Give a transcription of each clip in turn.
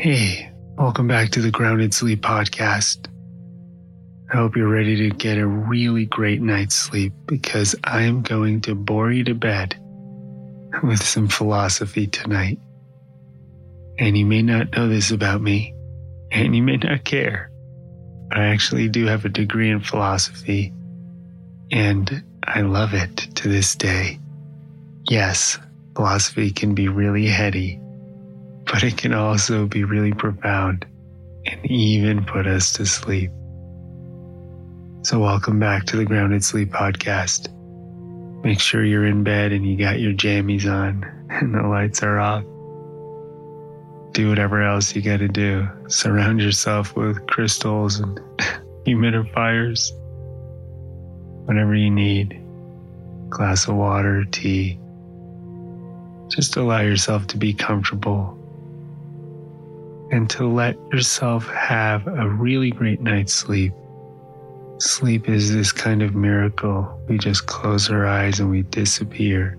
Hey, welcome back to the Grounded Sleep Podcast. I hope you're ready to get a really great night's sleep because I am going to bore you to bed with some philosophy tonight. And you may not know this about me, and you may not care, but I actually do have a degree in philosophy, and I love it to this day. Yes, philosophy can be really heady but it can also be really profound and even put us to sleep. So, welcome back to the Grounded Sleep Podcast. Make sure you're in bed and you got your jammies on and the lights are off. Do whatever else you got to do. Surround yourself with crystals and humidifiers. Whatever you need. Glass of water, tea. Just allow yourself to be comfortable and to let yourself have a really great night's sleep. Sleep is this kind of miracle. We just close our eyes and we disappear.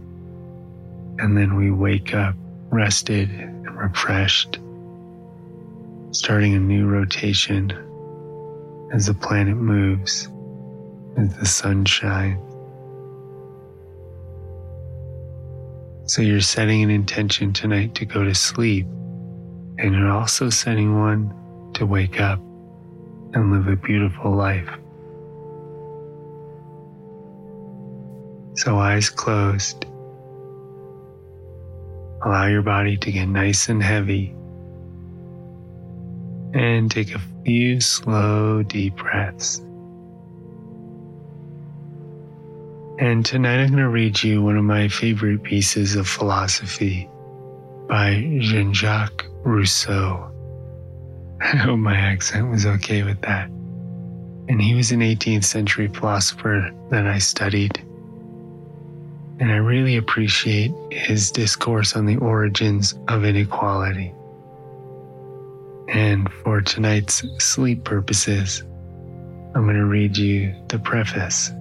And then we wake up rested and refreshed, starting a new rotation as the planet moves, as the sun shines. So you're setting an intention tonight to go to sleep and you're also setting one to wake up and live a beautiful life. So, eyes closed. Allow your body to get nice and heavy. And take a few slow, deep breaths. And tonight I'm going to read you one of my favorite pieces of philosophy by Jean Jacques Rousseau. I hope oh, my accent was okay with that. And he was an 18th century philosopher that I studied. And I really appreciate his discourse on the origins of inequality. And for tonight's sleep purposes, I'm going to read you the preface.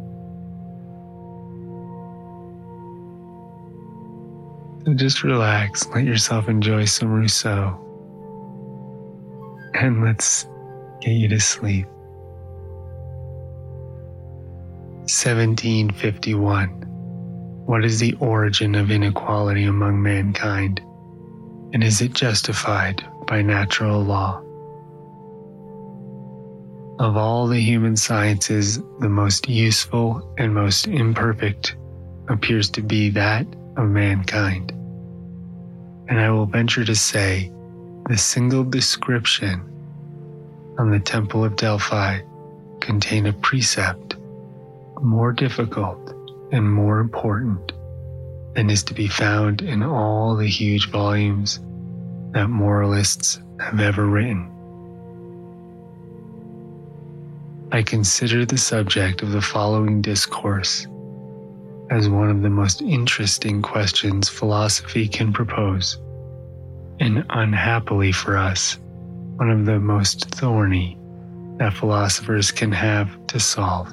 Just relax, let yourself enjoy some Rousseau, and let's get you to sleep. 1751. What is the origin of inequality among mankind? And is it justified by natural law? Of all the human sciences, the most useful and most imperfect appears to be that of mankind. And I will venture to say the single description on the Temple of Delphi contain a precept more difficult and more important than is to be found in all the huge volumes that moralists have ever written. I consider the subject of the following discourse as one of the most interesting questions philosophy can propose, and unhappily for us, one of the most thorny that philosophers can have to solve.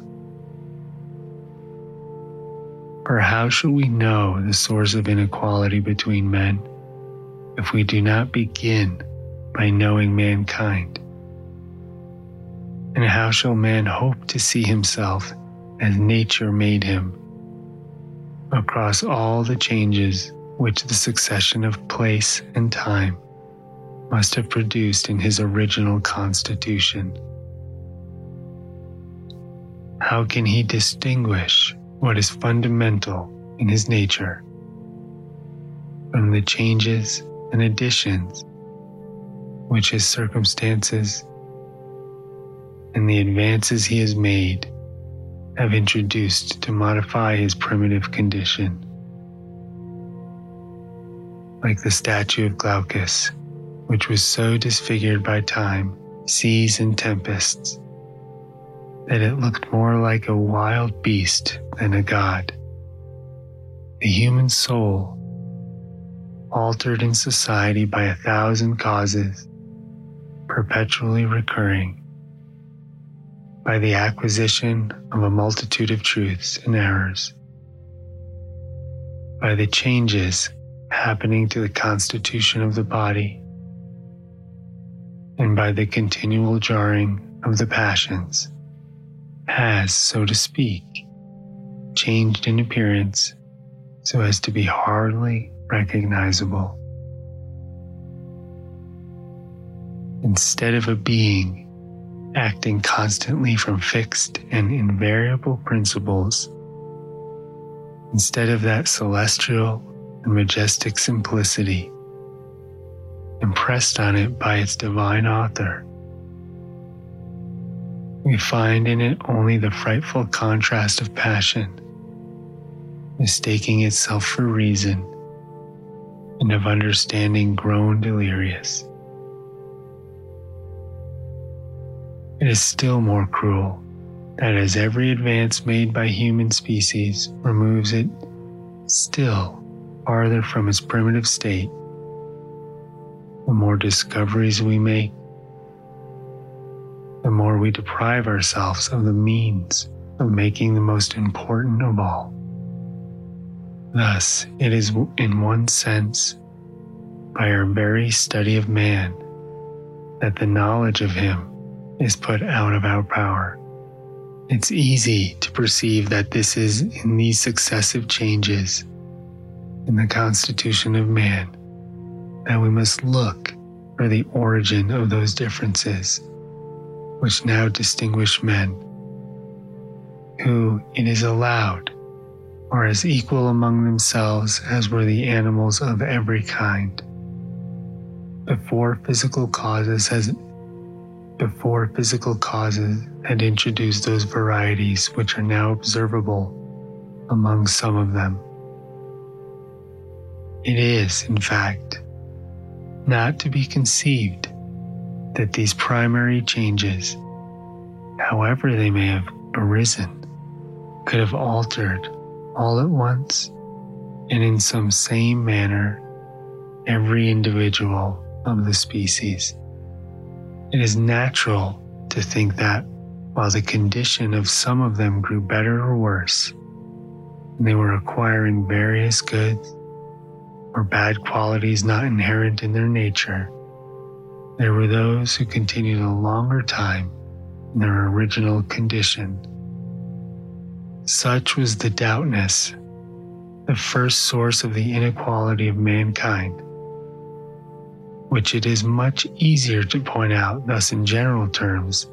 For how shall we know the source of inequality between men if we do not begin by knowing mankind? And how shall man hope to see himself as nature made him across all the changes which the succession of place and time must have produced in his original constitution. How can he distinguish what is fundamental in his nature from the changes and additions which his circumstances and the advances he has made have introduced to modify his primitive condition. Like the statue of Glaucus, which was so disfigured by time, seas, and tempests that it looked more like a wild beast than a god. The human soul, altered in society by a thousand causes, perpetually recurring, by the acquisition of a multitude of truths and errors, by the changes happening to the constitution of the body, and by the continual jarring of the passions, has, so to speak, changed in appearance so as to be hardly recognizable. Instead of a being acting constantly from fixed and invariable principles, instead of that celestial and majestic simplicity impressed on it by its divine author. We find in it only the frightful contrast of passion, mistaking itself for reason, and of understanding grown delirious. It is still more cruel that as every advance made by human species removes it still farther from its primitive state, the more discoveries we make, the more we deprive ourselves of the means of making the most important of all. Thus, it is in one sense by our very study of man that the knowledge of him is put out of our power. It's easy to perceive that this is in these successive changes in the constitution of man that we must look for the origin of those differences which now distinguish men, who it is allowed are as equal among themselves as were the animals of every kind. Before physical causes has before physical causes had introduced those varieties which are now observable among some of them. It is, in fact, not to be conceived that these primary changes, however they may have arisen, could have altered all at once and in some same manner every individual of the species. It is natural to think that while the condition of some of them grew better or worse, and they were acquiring various goods or bad qualities not inherent in their nature, there were those who continued a longer time in their original condition. Such was the doubtness, the first source of the inequality of mankind, which it is much easier to point out thus in general terms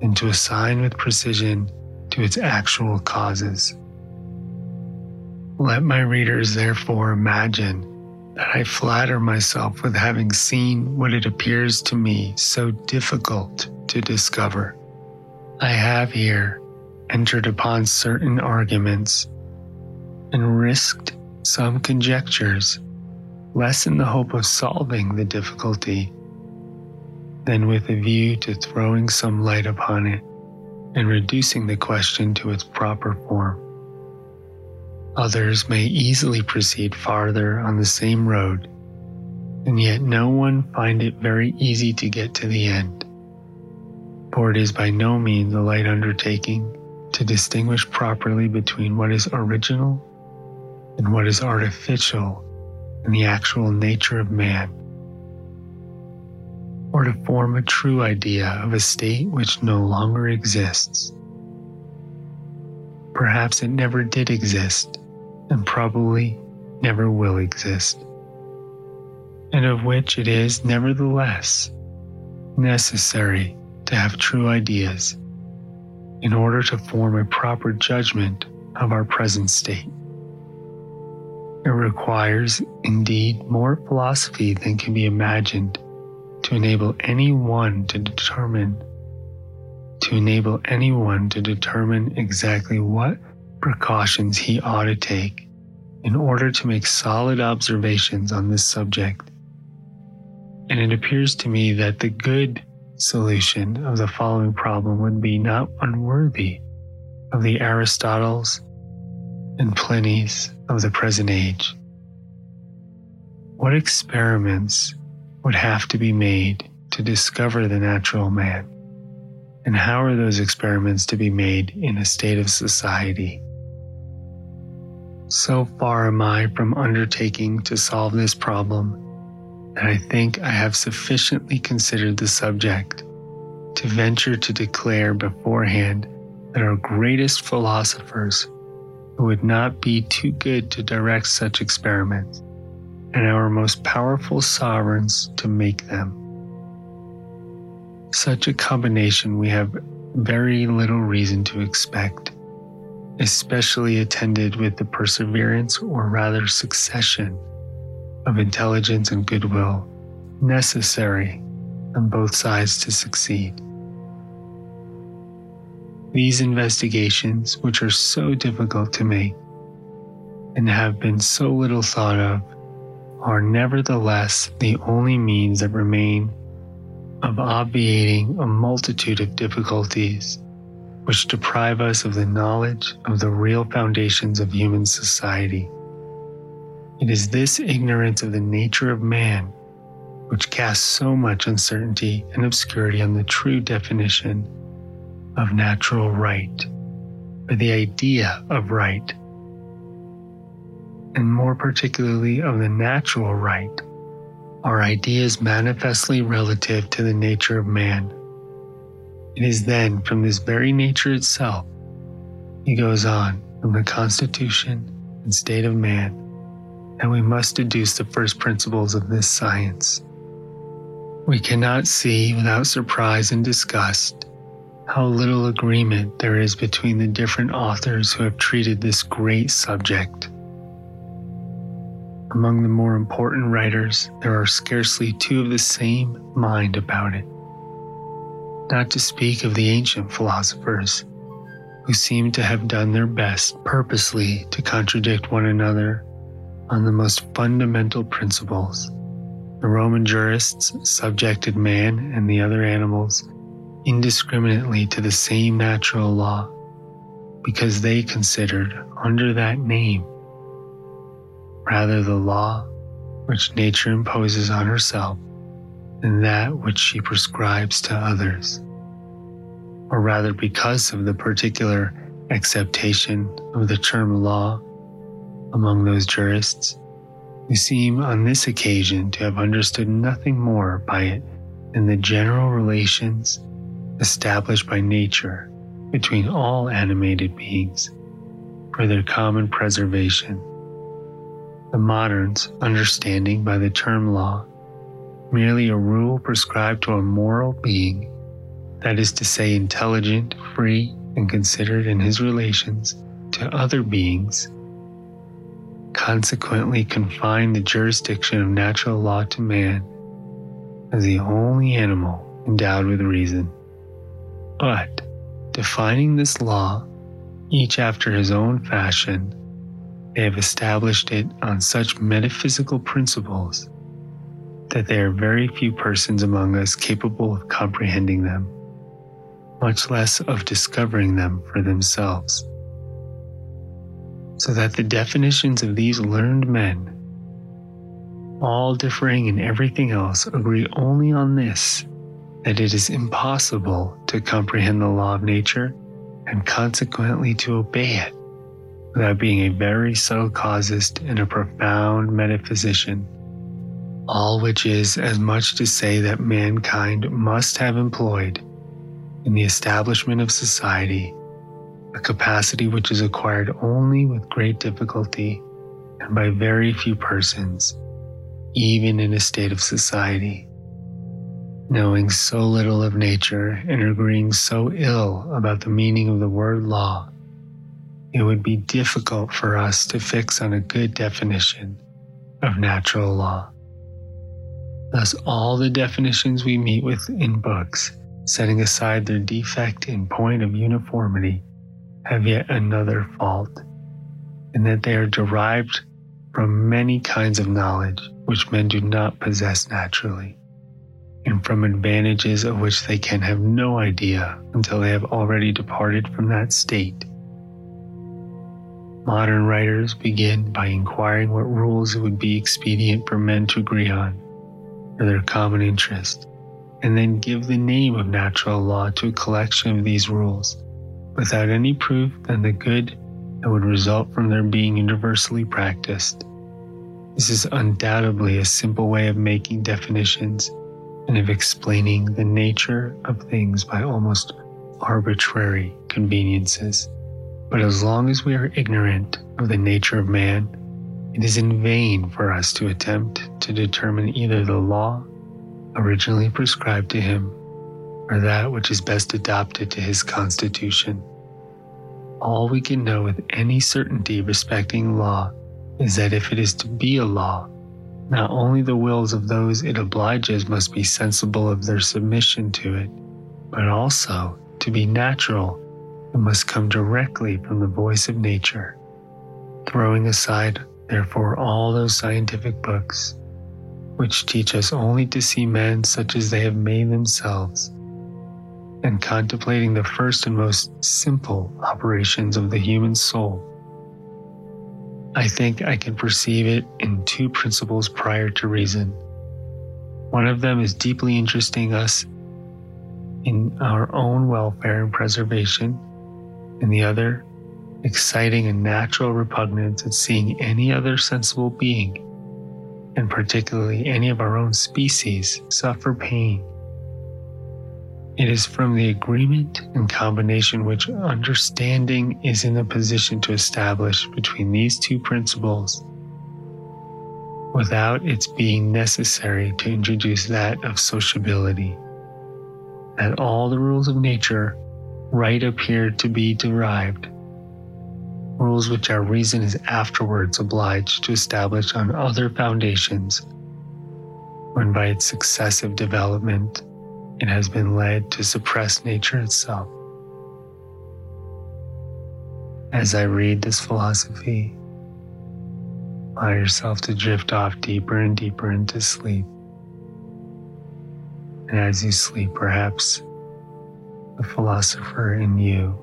than to assign with precision to its actual causes. Let my readers therefore imagine that I flatter myself with having seen what it appears to me so difficult to discover. I have here entered upon certain arguments and risked some conjectures, less in the hope of solving the difficulty than with a view to throwing some light upon it and reducing the question to its proper form. Others may easily proceed farther on the same road, and yet no one find it very easy to get to the end. For it is by no means a light undertaking to distinguish properly between what is original and what is artificial in the actual nature of man, or to form a true idea of a state which no longer exists. Perhaps it never did exist and probably never will exist, and of which it is nevertheless necessary to have true ideas in order to form a proper judgment of our present state. It requires, indeed, more philosophy than can be imagined to enable anyone to determine to enable anyone to determine exactly what precautions he ought to take in order to make solid observations on this subject. And it appears to me that the good solution of the following problem would be not unworthy of the Aristotles and Pliny's of the present age. What experiments would have to be made to discover the natural man? And how are those experiments to be made in a state of society? So far am I from undertaking to solve this problem that I think I have sufficiently considered the subject to venture to declare beforehand that our greatest philosophers would not be too good to direct such experiments, and our most powerful sovereigns to make them. Such a combination we have very little reason to expect, especially attended with the perseverance or rather succession of intelligence and goodwill necessary on both sides to succeed. These investigations, which are so difficult to make and have been so little thought of, are nevertheless the only means that remain of obviating a multitude of difficulties which deprive us of the knowledge of the real foundations of human society. It is this ignorance of the nature of man which casts so much uncertainty and obscurity on the true definition of natural right, or the idea of right, and more particularly of the natural right, are ideas manifestly relative to the nature of man. It is then from this very nature itself, he goes on, from the constitution and state of man, that we must deduce the first principles of this science. We cannot see without surprise and disgust how little agreement there is between the different authors who have treated this great subject. Among the more important writers, there are scarcely two of the same mind about it. Not to speak of the ancient philosophers, who seem to have done their best purposely to contradict one another on the most fundamental principles. The Roman jurists subjected man and the other animals indiscriminately to the same natural law because they considered under that name rather the law which nature imposes on herself than that which she prescribes to others, or rather because of the particular acceptation of the term law among those jurists who seem on this occasion to have understood nothing more by it than the general relations established by nature between all animated beings for their common preservation. The moderns, understanding by the term law merely a rule prescribed to a moral being, that is to say, intelligent, free, and considered in his relations to other beings, consequently confine the jurisdiction of natural law to man as the only animal endowed with reason. But, defining this law, each after his own fashion, they have established it on such metaphysical principles that there are very few persons among us capable of comprehending them, much less of discovering them for themselves. So that the definitions of these learned men, all differing in everything else, agree only on this that it is impossible to comprehend the law of nature and consequently to obey it without being a very subtle casuist and a profound metaphysician. All which is as much to say that mankind must have employed in the establishment of society a capacity which is acquired only with great difficulty and by very few persons, even in a state of society knowing so little of nature and agreeing so ill about the meaning of the word law, it would be difficult for us to fix on a good definition of natural law. Thus, all the definitions we meet with in books, setting aside their defect in point of uniformity, have yet another fault, in that they are derived from many kinds of knowledge which men do not possess naturally from advantages of which they can have no idea until they have already departed from that state. Modern writers begin by inquiring what rules it would be expedient for men to agree on for their common interest, and then give the name of natural law to a collection of these rules without any proof than the good that would result from their being universally practiced. This is undoubtedly a simple way of making definitions and of explaining the nature of things by almost arbitrary conveniences. But as long as we are ignorant of the nature of man, it is in vain for us to attempt to determine either the law originally prescribed to him or that which is best adapted to his constitution. All we can know with any certainty respecting law is that if it is to be a law, not only the wills of those it obliges must be sensible of their submission to it, but also to be natural, it must come directly from the voice of nature. Throwing aside, therefore, all those scientific books which teach us only to see men such as they have made themselves, and contemplating the first and most simple operations of the human soul I think I can perceive it in two principles prior to reason. One of them is deeply interesting us in our own welfare and preservation, and the other, exciting a natural repugnance at seeing any other sensible being, and particularly any of our own species, suffer pain it is from the agreement and combination which understanding is in a position to establish between these two principles without its being necessary to introduce that of sociability. That all the rules of nature right appear to be derived, rules which our reason is afterwards obliged to establish on other foundations when by its successive development it has been led to suppress nature itself. As I read this philosophy, allow yourself to drift off deeper and deeper into sleep. And as you sleep, perhaps the philosopher in you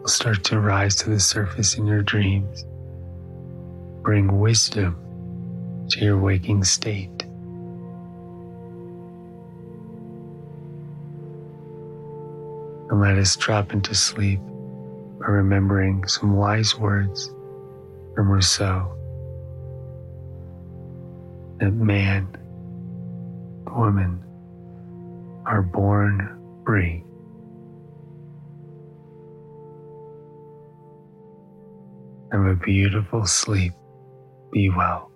will start to rise to the surface in your dreams. Bring wisdom to your waking state. And let us drop into sleep by remembering some wise words from Rousseau that man, woman are born free. Have a beautiful sleep. Be well.